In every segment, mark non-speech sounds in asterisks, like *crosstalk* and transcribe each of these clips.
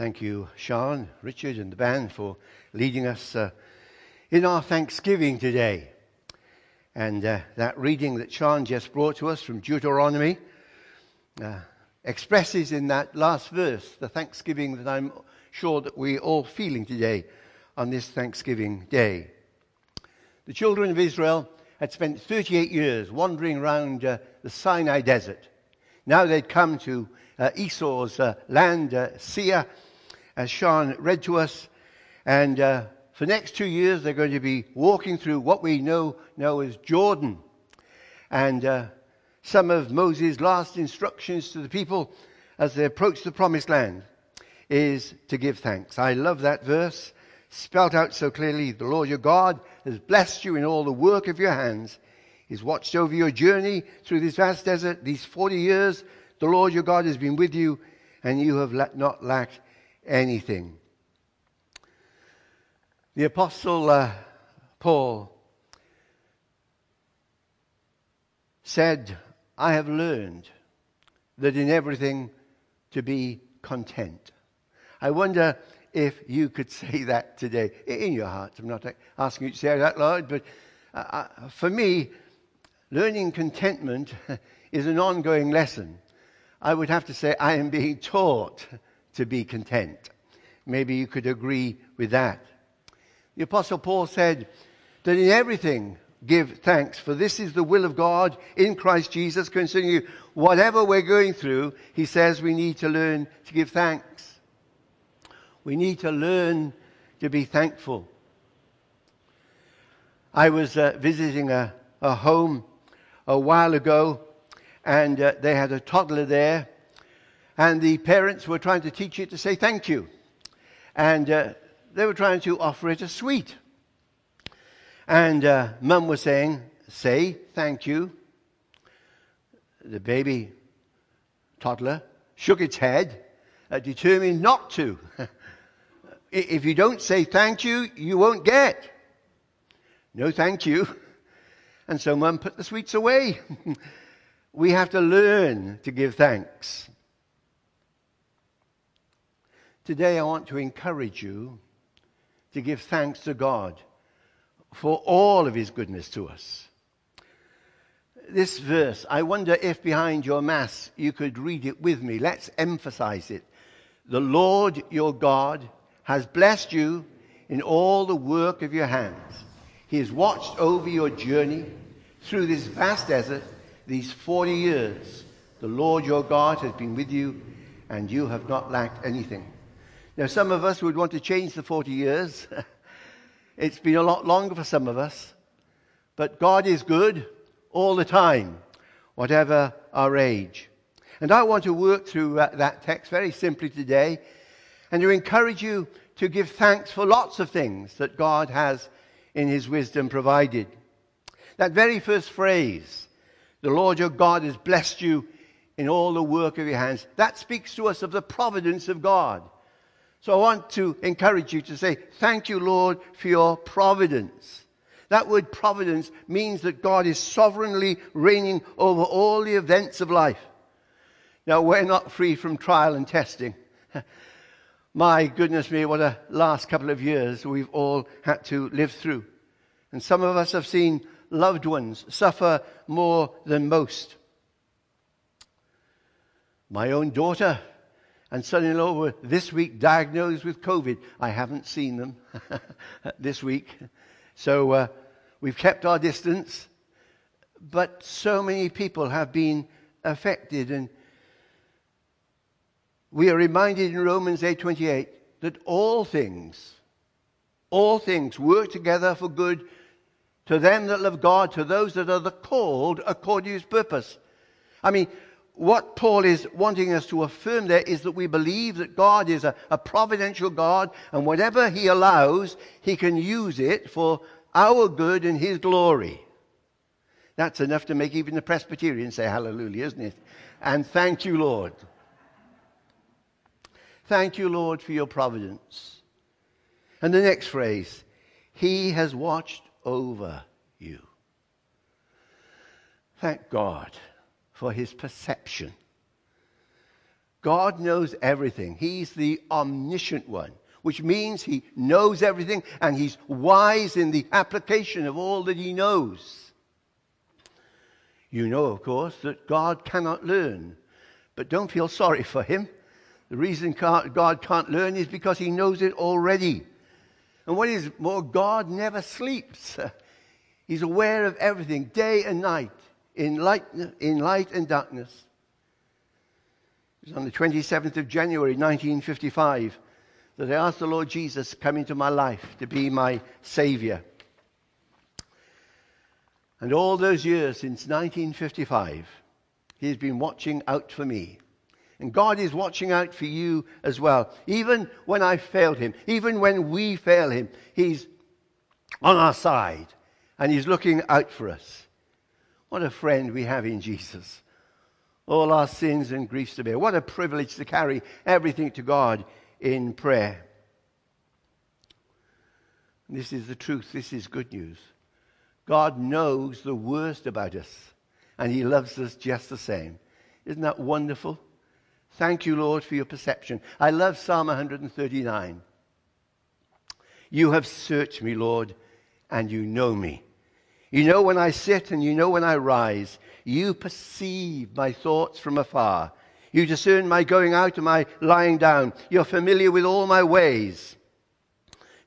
Thank you, Sean, Richard, and the band for leading us uh, in our Thanksgiving today. And uh, that reading that Sean just brought to us from Deuteronomy uh, expresses in that last verse the thanksgiving that I'm sure that we're all feeling today on this Thanksgiving day. The children of Israel had spent 38 years wandering around uh, the Sinai desert. Now they'd come to uh, Esau's uh, land, uh, Seir, as Sean read to us. And uh, for the next two years, they're going to be walking through what we know now as Jordan. And uh, some of Moses' last instructions to the people as they approach the promised land is to give thanks. I love that verse, spelt out so clearly. The Lord your God has blessed you in all the work of your hands. He's watched over your journey through this vast desert, these 40 years. The Lord your God has been with you, and you have not lacked anything. The Apostle uh, Paul said, I have learned that in everything to be content. I wonder if you could *laughs* say that today in your heart. I'm not asking you to say that loud, but uh, uh for me, learning contentment *laughs* is an ongoing lesson. I would have to say I am being *laughs* taught to be content. Maybe you could agree with that. The Apostle Paul said that in everything give thanks, for this is the will of God in Christ Jesus concerning you. Whatever we're going through, he says we need to learn to give thanks. We need to learn to be thankful. I was uh, visiting a, a home a while ago and uh, they had a toddler there, and the parents were trying to teach it to say thank you. And uh, they were trying to offer it a sweet. And uh, mum was saying, Say thank you. The baby toddler shook its head, uh, determined not to. *laughs* if you don't say thank you, you won't get. No thank you. And so mum put the sweets away. *laughs* we have to learn to give thanks. Today, I want to encourage you to give thanks to God for all of His goodness to us. This verse, I wonder if behind your Mass you could read it with me. Let's emphasize it. The Lord your God has blessed you in all the work of your hands. He has watched over your journey through this vast desert these 40 years, the Lord your God has been with you, and you have not lacked anything. Now, some of us would want to change the 40 years. *laughs* it's been a lot longer for some of us. But God is good all the time, whatever our age. And I want to work through uh, that text very simply today and to encourage you to give thanks for lots of things that God has in His wisdom provided. That very first phrase, the Lord your God has blessed you in all the work of your hands. That speaks to us of the providence of God. So I want to encourage you to say, Thank you, Lord, for your providence. That word providence means that God is sovereignly reigning over all the events of life. Now, we're not free from trial and testing. *laughs* My goodness me, what a last couple of years we've all had to live through. And some of us have seen loved ones suffer more than most. My own daughter and son in law were this week diagnosed with COVID. I haven't seen them *laughs* this week. So uh, we've kept our distance. But so many people have been affected. And we are reminded in Romans 8:28 that all things, all things work together for good to them that love God, to those that are the called according to his purpose. I mean, what Paul is wanting us to affirm there is that we believe that God is a, a providential God, and whatever he allows, he can use it for our good and his glory. That's enough to make even the Presbyterian say hallelujah, isn't it? And thank you, Lord. Thank you, Lord, for your providence. And the next phrase, He has watched over you. Thank God for his perception. God knows everything. He's the omniscient one, which means he knows everything and he's wise in the application of all that he knows. You know, of course, that God cannot learn, but don't feel sorry for him. The reason God can't learn is because he knows it already. And what is more, God never sleeps. *laughs* He's aware of everything, day and night, in light, in light and darkness. It was on the 27th of January 1955 that I asked the Lord Jesus to come into my life to be my Savior. And all those years since 1955, He has been watching out for me. And God is watching out for you as well. Even when I failed Him, even when we fail Him, He's on our side and He's looking out for us. What a friend we have in Jesus all our sins and griefs to bear. What a privilege to carry everything to God in prayer. This is the truth. This is good news. God knows the worst about us, and He loves us just the same. Isn't that wonderful? Thank you, Lord, for your perception. I love Psalm 139. You have searched me, Lord, and you know me. You know when I sit and you know when I rise. You perceive my thoughts from afar. You discern my going out and my lying down. You're familiar with all my ways.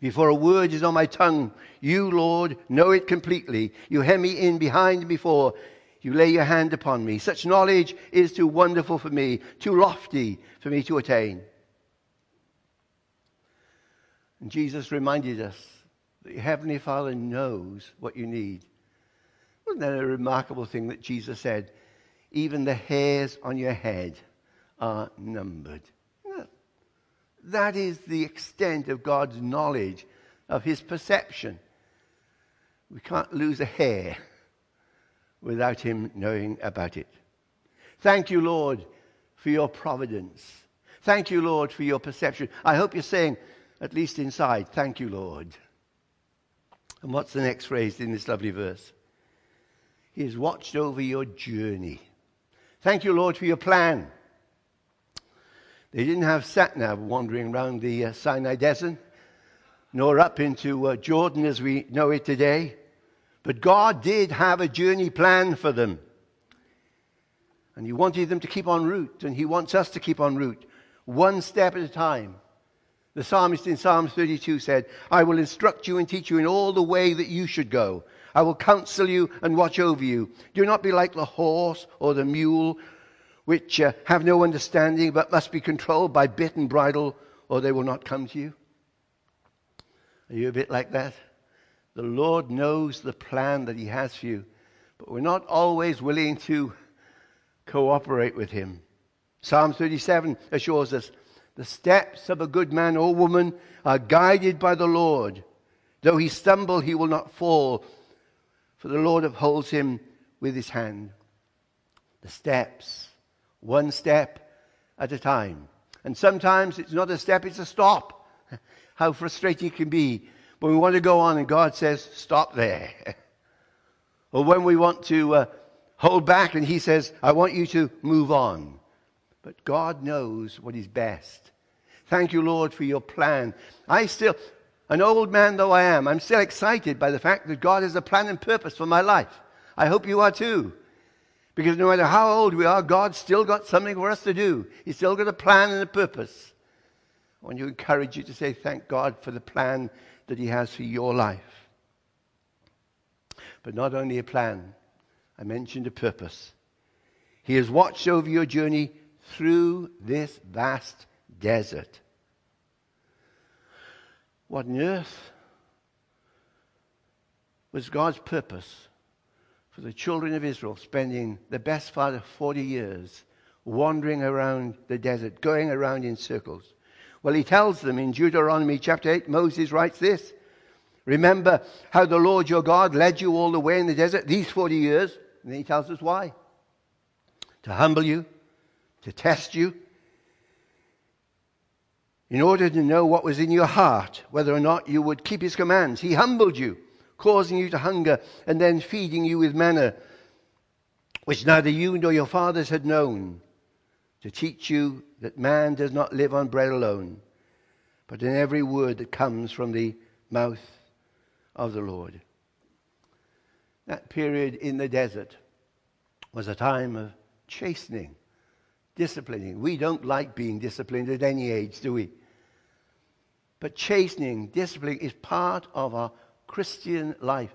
Before a word is on my tongue, you, Lord, know it completely. You hem me in behind and before. You lay your hand upon me. Such knowledge is too wonderful for me, too lofty for me to attain. And Jesus reminded us that your Heavenly Father knows what you need. Wasn't that a remarkable thing that Jesus said? Even the hairs on your head are numbered. That is the extent of God's knowledge, of his perception. We can't lose a hair without him knowing about it. Thank you, Lord, for your providence. Thank you, Lord, for your perception. I hope you're saying, at least inside, thank you, Lord. And what's the next phrase in this lovely verse? He has watched over your journey. Thank you, Lord, for your plan. They didn't have sat nav wandering around the uh, Sinai desert, nor up into uh, Jordan as we know it today. But God did have a journey plan for them. And He wanted them to keep on route, and He wants us to keep on route, one step at a time. The psalmist in Psalm 32 said, I will instruct you and teach you in all the way that you should go. I will counsel you and watch over you. Do not be like the horse or the mule, which uh, have no understanding but must be controlled by bit and bridle, or they will not come to you. Are you a bit like that? The Lord knows the plan that He has for you, but we're not always willing to cooperate with Him. Psalm 37 assures us the steps of a good man or woman are guided by the Lord. Though he stumble, he will not fall, for the Lord upholds him with his hand. The steps, one step at a time. And sometimes it's not a step, it's a stop. *laughs* How frustrating it can be when we want to go on and God says, stop there. *laughs* or when we want to uh, hold back and He says, I want you to move on. But God knows what is best. Thank you, Lord, for your plan. I still, an old man though I am, I'm still excited by the fact that God has a plan and purpose for my life. I hope you are too. Because no matter how old we are, God's still got something for us to do. He's still got a plan and a purpose. I want to encourage you to say thank God for the plan that He has for your life. But not only a plan, I mentioned a purpose. He has watched over your journey through this vast desert. What on earth was God's purpose for the children of Israel spending the best part of 40 years wandering around the desert, going around in circles? Well, he tells them in Deuteronomy chapter 8, Moses writes this Remember how the Lord your God led you all the way in the desert these 40 years. And he tells us why. To humble you, to test you, in order to know what was in your heart, whether or not you would keep his commands. He humbled you, causing you to hunger, and then feeding you with manna, which neither you nor your fathers had known, to teach you that man does not live on bread alone, but in every word that comes from the mouth of the Lord. That period in the desert was a time of chastening, disciplining. We don't like being disciplined at any age, do we? But chastening, disciplining is part of our Christian life.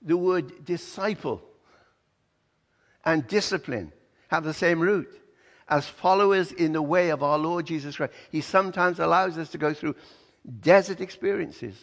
The word disciple and discipline have the same root. As followers in the way of our Lord Jesus Christ, He sometimes allows us to go through desert experiences.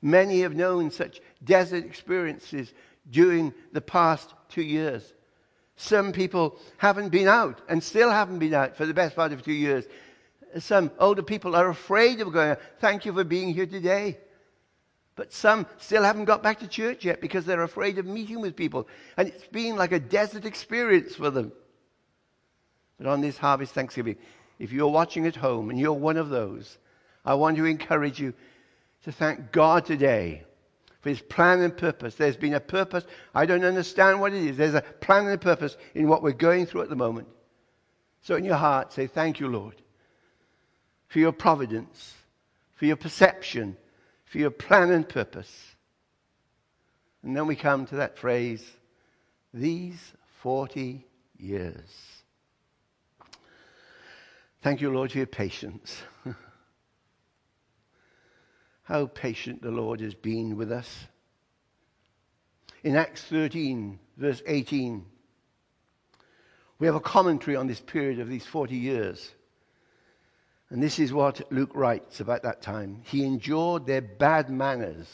Many have known such desert experiences during the past two years. Some people haven't been out and still haven't been out for the best part of two years. Some older people are afraid of going. Thank you for being here today. But some still haven't got back to church yet because they're afraid of meeting with people. And it's been like a desert experience for them. But on this harvest Thanksgiving, if you're watching at home and you're one of those, I want to encourage you to thank God today for his plan and purpose. There's been a purpose. I don't understand what it is. There's a plan and a purpose in what we're going through at the moment. So in your heart, say, Thank you, Lord, for your providence, for your perception, for your plan and purpose. And then we come to that phrase, these 40 years. Thank you, Lord, for your patience. *laughs* how patient the Lord has been with us. In Acts 13, verse 18, we have a commentary on this period of these 40 years. And this is what Luke writes about that time. He endured their bad manners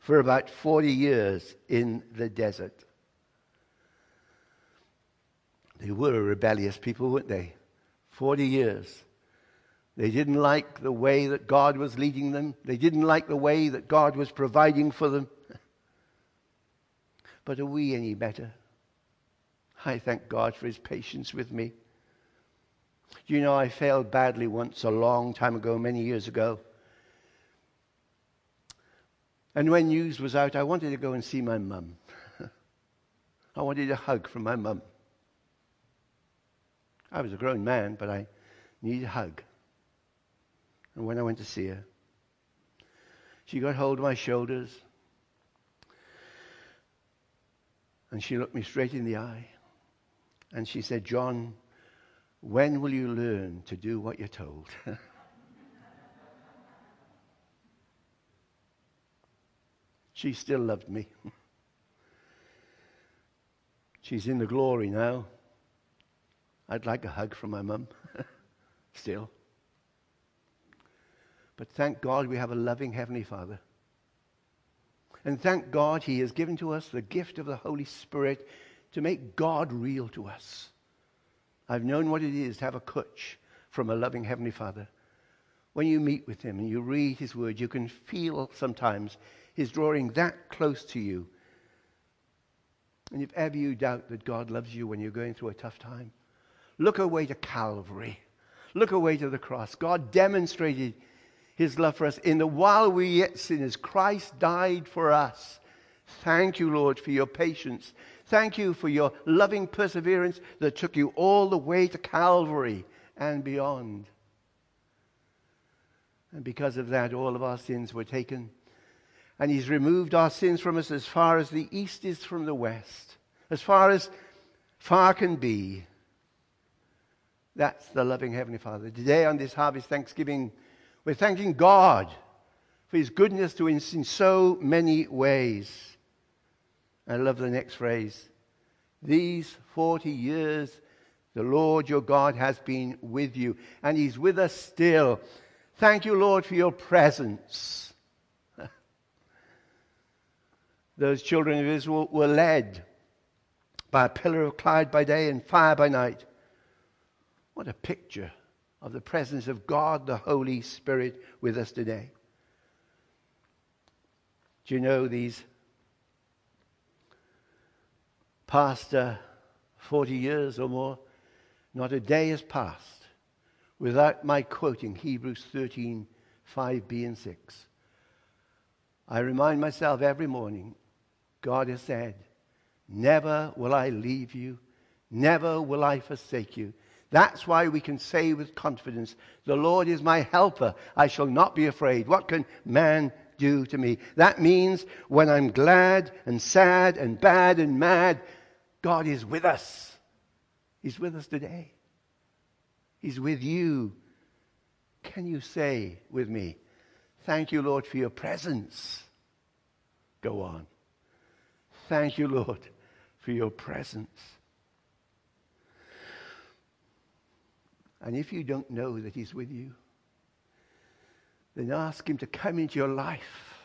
for about 40 years in the desert. They were a rebellious people, weren't they? 40 years. They didn't like the way that God was leading them. They didn't like the way that God was providing for them. But are we any better? I thank God for his patience with me. You know, I failed badly once a long time ago, many years ago. And when news was out, I wanted to go and see my mum. *laughs* I wanted a hug from my mum. I was a grown man, but I needed a hug. And when I went to see her, she got hold of my shoulders and she looked me straight in the eye and she said, John, when will you learn to do what you're told? *laughs* she still loved me. She's in the glory now. I'd like a hug from my mum. *laughs* still. But thank God we have a loving Heavenly Father. And thank God He has given to us the gift of the Holy Spirit to make God real to us. I've known what it is to have a cwtch from a loving Heavenly Father. When you meet with Him and you read His Word, you can feel sometimes He's drawing that close to you. And if ever you doubt that God loves you when you're going through a tough time, look away to Calvary. Look away to the cross. God demonstrated his love for us. In the while we yet sinners, Christ died for us. Thank you, Lord, for your patience. Thank you for your loving perseverance that took you all the way to Calvary and beyond. And because of that, all of our sins were taken. And He's removed our sins from us as far as the east is from the west, as far as far can be. That's the loving Heavenly Father. Today, on this Harvest Thanksgiving, we're thanking God for his goodness to us in so many ways. I love the next phrase. These 40 years, the Lord your God has been with you, and he's with us still. Thank you, Lord, for your presence. *laughs* Those children of Israel were led by a pillar of cloud by day and fire by night. What a picture of the presence of God, the Holy Spirit, with us today. Do you know these past uh, 40 years or more? Not a day has passed without my quoting Hebrews 13 5b and 6. I remind myself every morning God has said, Never will I leave you, never will I forsake you. That's why we can say with confidence, The Lord is my helper. I shall not be afraid. What can man do to me? That means when I'm glad and sad and bad and mad, God is with us. He's with us today. He's with you. Can you say with me, Thank you, Lord, for your presence? Go on. Thank you, Lord, for your presence. And if you don't know that He's with you, then ask Him to come into your life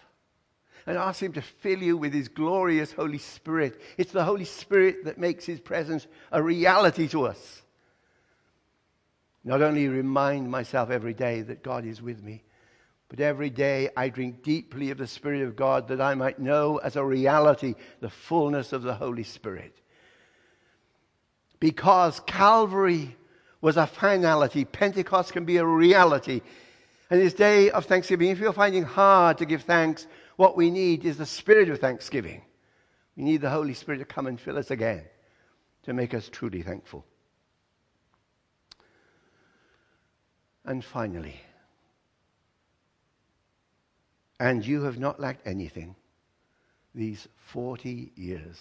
and ask Him to fill you with His glorious Holy Spirit. It's the Holy Spirit that makes His presence a reality to us. Not only remind myself every day that God is with me, but every day I drink deeply of the Spirit of God that I might know as a reality the fullness of the Holy Spirit. Because Calvary was a finality, Pentecost can be a reality. And this day of thanksgiving, if you're finding hard to give thanks, what we need is the spirit of thanksgiving. We need the Holy Spirit to come and fill us again to make us truly thankful. And finally, and you have not lacked anything these 40 years.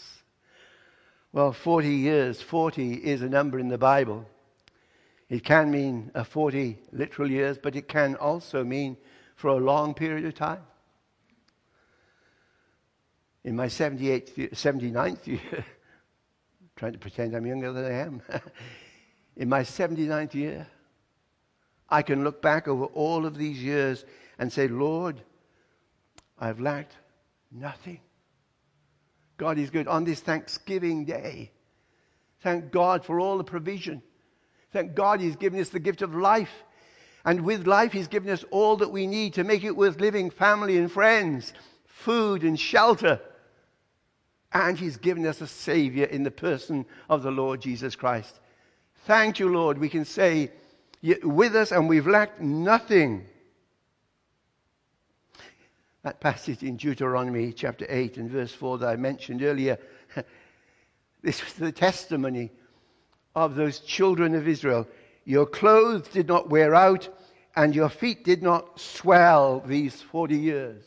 Well, 40 years, 40 is a number in the Bible. It can mean a 40 literal years, but it can also mean for a long period of time. In my 78th, 79th year, *laughs* trying to pretend I'm younger than I am, *laughs* in my 79th year, I can look back over all of these years and say, Lord, I've lacked nothing. God is good. On this Thanksgiving Day, thank God for all the provision. Thank God He's given us the gift of life. And with life, He's given us all that we need to make it worth living family and friends, food and shelter. And He's given us a Savior in the person of the Lord Jesus Christ. Thank you, Lord. We can say, with us, and we've lacked nothing that passage in Deuteronomy chapter 8 and verse 4 that I mentioned earlier. *laughs* this was the testimony of those children of Israel. Your clothes did not wear out, and your feet did not swell these 40 years.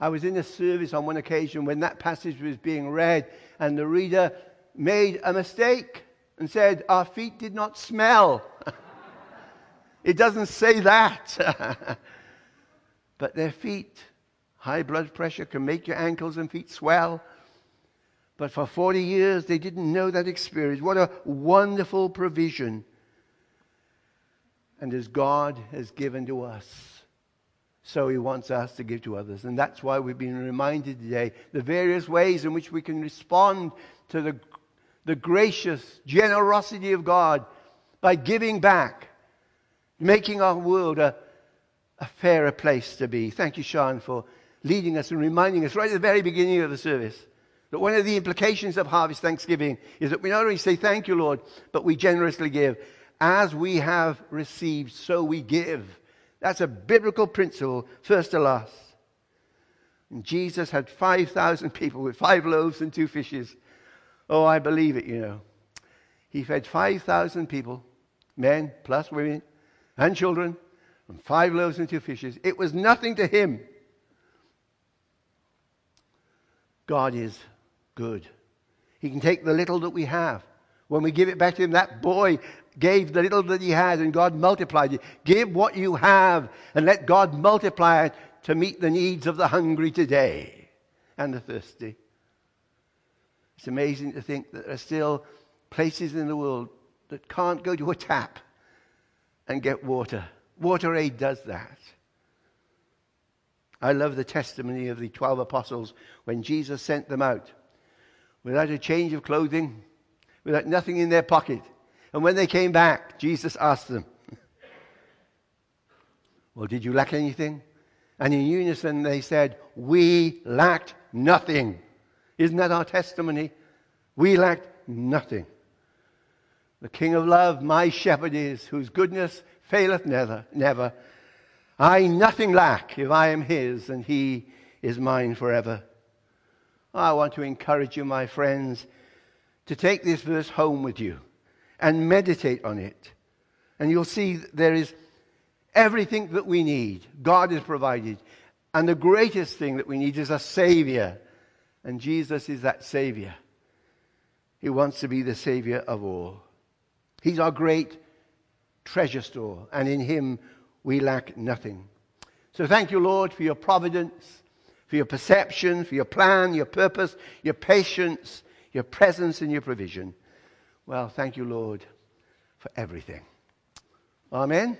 I was in a service on one occasion when that passage was being read, and the reader made a mistake and said, Our feet did not smell. *laughs* it doesn't say that. *laughs* but their feet High blood pressure can make your ankles and feet swell. But for 40 years, they didn't know that experience. What a wonderful provision. And as God has given to us, so He wants us to give to others. And that's why we've been reminded today the various ways in which we can respond to the, the gracious generosity of God by giving back, making our world a, a fairer place to be. Thank you, Sean, for leading us and reminding us right at the very beginning of the service that one of the implications of Harvest Thanksgiving is that we not only say thank you, Lord, but we generously give. As we have received, so we give. That's a biblical principle, first to last. And Jesus had 5,000 *laughs* people with five loaves and two fishes. Oh, I believe it, you know. He fed 5,000 people, men plus women and children, and five loaves and two fishes. It was nothing to him. God is good. He can take the little that we have. When we give it back to Him, that boy gave the little that he had and God multiplied it. Give what you have and let God multiply it to meet the needs of the hungry today and the thirsty. It's amazing to think that there are still places in the world that can't go to a tap and get water. Water Aid does that. I love the testimony of the 12 apostles when Jesus sent them out without a change of clothing, without nothing in their pocket. And when they came back, Jesus asked them, Well, did you lack anything? And in unison they said, We lacked nothing. Isn't that our testimony? We lacked nothing. The King of love, my shepherd is, whose goodness faileth never, never. I nothing lack if I am his and he is mine forever. I want to encourage you, my friends, to take this verse home with you and meditate on it. And you'll see there is everything that we need. God has provided. And the greatest thing that we need is a Savior. And Jesus is that Savior. He wants to be the Savior of all. He's our great treasure store, and in Him we lack nothing. So thank you, Lord, for your providence, for your perception, for your plan, your purpose, your patience, your presence, and your provision. Well, thank you, Lord, for everything. Amen.